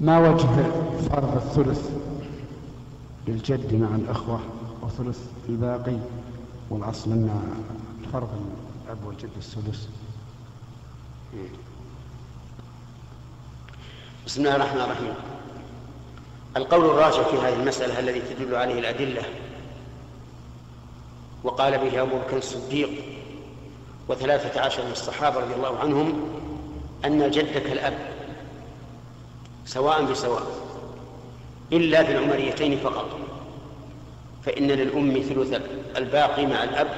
ما وجه فرض الثلث للجد مع الأخوة وثلث الباقي والأصل أن فرض الأب والجد السدس بسم الله الرحمن الرحيم. القول الراجح في هذه المسألة الذي تدل عليه الأدلة وقال به أبو بكر الصديق وثلاثة عشر من الصحابة رضي الله عنهم أن جدك الأب سواء بسواء إلا في العمريتين فقط. فإن للأم ثلث الباقي مع الأب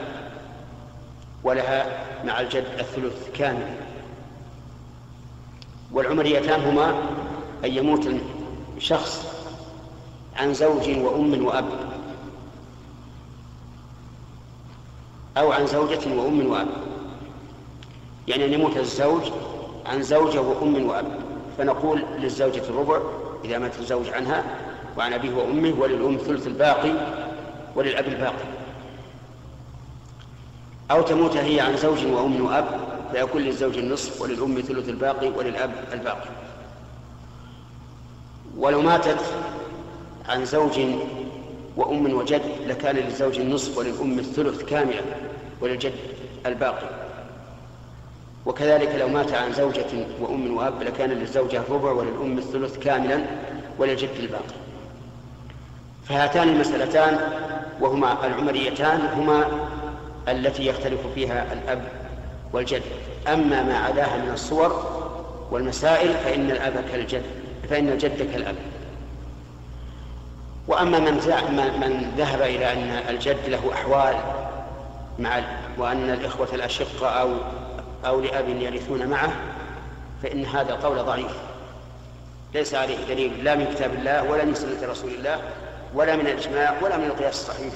ولها مع الجد الثلث كامل. والعمريتان هما أن يموت شخص عن زوج وأم وأب أو عن زوجة وأم وأب. يعني أن يموت الزوج عن زوجة وأم وأب. فنقول للزوجة الربع إذا مات الزوج عنها وعن أبيه وأمه وللأم ثلث الباقي وللأب الباقي. أو تموت هي عن زوج وأم وأب فيكون للزوج النصف وللأم ثلث الباقي وللأب الباقي. ولو ماتت عن زوج وأم وجد لكان للزوج النصف وللأم الثلث كاملا وللجد الباقي. وكذلك لو مات عن زوجة وأم وأب لكان للزوجة الربع وللأم الثلث كاملا وللجد الباقي. فهاتان المسألتان وهما العمريتان هما التي يختلف فيها الأب والجد. أما ما عداها من الصور والمسائل فإن الأب كالجد فإن الجد كالأب. وأما من من ذهب إلى أن الجد له أحوال مع وأن الإخوة الأشقة أو أو لأب يرثون معه فإن هذا قول ضعيف. ليس عليه دليل لا من كتاب الله ولا من سنة رسول الله ولا من الإجماع ولا من القياس الصحيح.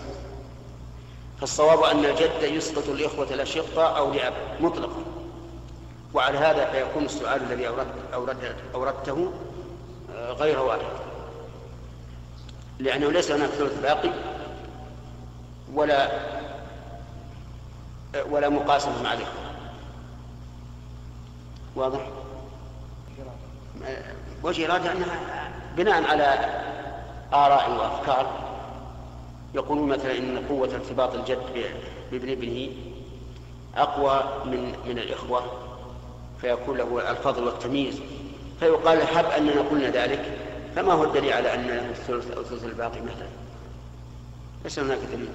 فالصواب أن الجد يسقط الإخوة الأشقة أو لأب مطلقا وعلى هذا فيكون السؤال الذي أورد أوردته آه، غير وارد لأنه ليس هناك ثلث باقي ولا آه، ولا مقاسمة مع الإخوة واضح؟ وجه إرادة أنها بناء على آراء وأفكار. يقولون مثلا إن قوة ارتباط الجد بابن ابنه أقوى من من الإخوة فيكون له الفضل والتمييز. فيقال حب أننا قلنا ذلك فما هو الدليل على أن الثلث أو ثلث الباقي مثلا؟ ليس هناك دليل.